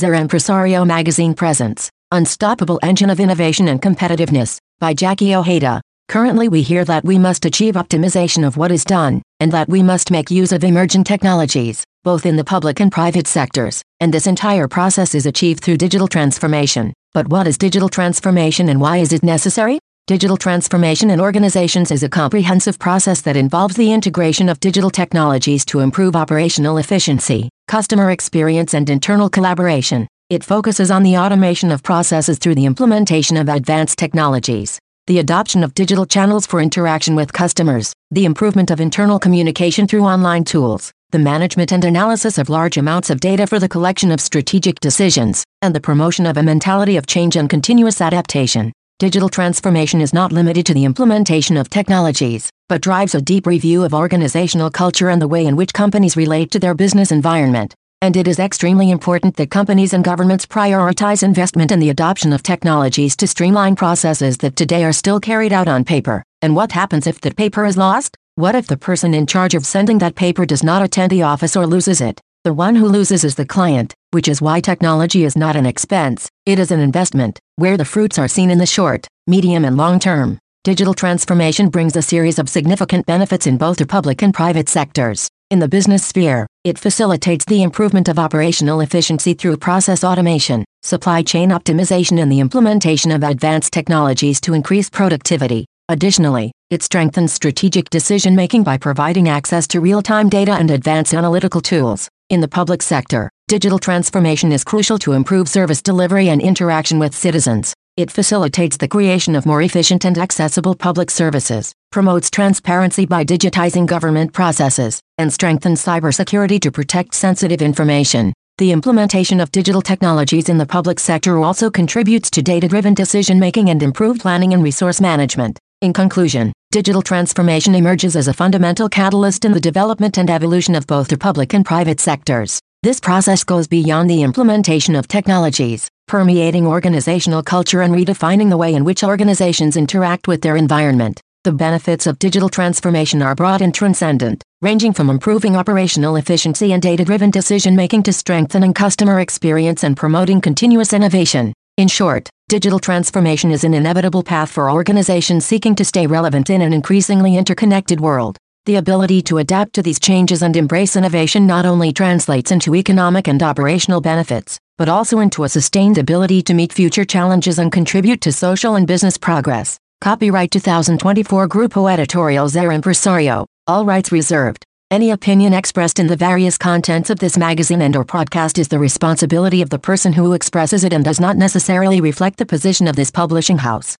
Ser Empresario magazine presents Unstoppable Engine of Innovation and Competitiveness by Jackie Ojeda. Currently, we hear that we must achieve optimization of what is done, and that we must make use of emergent technologies, both in the public and private sectors, and this entire process is achieved through digital transformation. But what is digital transformation and why is it necessary? Digital transformation in organizations is a comprehensive process that involves the integration of digital technologies to improve operational efficiency, customer experience, and internal collaboration. It focuses on the automation of processes through the implementation of advanced technologies, the adoption of digital channels for interaction with customers, the improvement of internal communication through online tools, the management and analysis of large amounts of data for the collection of strategic decisions, and the promotion of a mentality of change and continuous adaptation. Digital transformation is not limited to the implementation of technologies, but drives a deep review of organizational culture and the way in which companies relate to their business environment. And it is extremely important that companies and governments prioritize investment in the adoption of technologies to streamline processes that today are still carried out on paper. And what happens if that paper is lost? What if the person in charge of sending that paper does not attend the office or loses it? The one who loses is the client, which is why technology is not an expense, it is an investment, where the fruits are seen in the short, medium, and long term. Digital transformation brings a series of significant benefits in both the public and private sectors. In the business sphere, it facilitates the improvement of operational efficiency through process automation, supply chain optimization, and the implementation of advanced technologies to increase productivity. Additionally, it strengthens strategic decision making by providing access to real time data and advanced analytical tools. In the public sector, digital transformation is crucial to improve service delivery and interaction with citizens. It facilitates the creation of more efficient and accessible public services, promotes transparency by digitizing government processes, and strengthens cybersecurity to protect sensitive information. The implementation of digital technologies in the public sector also contributes to data driven decision making and improved planning and resource management. In conclusion, digital transformation emerges as a fundamental catalyst in the development and evolution of both the public and private sectors. This process goes beyond the implementation of technologies, permeating organizational culture and redefining the way in which organizations interact with their environment. The benefits of digital transformation are broad and transcendent, ranging from improving operational efficiency and data driven decision making to strengthening customer experience and promoting continuous innovation. In short, digital transformation is an inevitable path for organizations seeking to stay relevant in an increasingly interconnected world. The ability to adapt to these changes and embrace innovation not only translates into economic and operational benefits, but also into a sustained ability to meet future challenges and contribute to social and business progress. Copyright 2024 Grupo Editorial Ser Empresario, all rights reserved. Any opinion expressed in the various contents of this magazine and or podcast is the responsibility of the person who expresses it and does not necessarily reflect the position of this publishing house.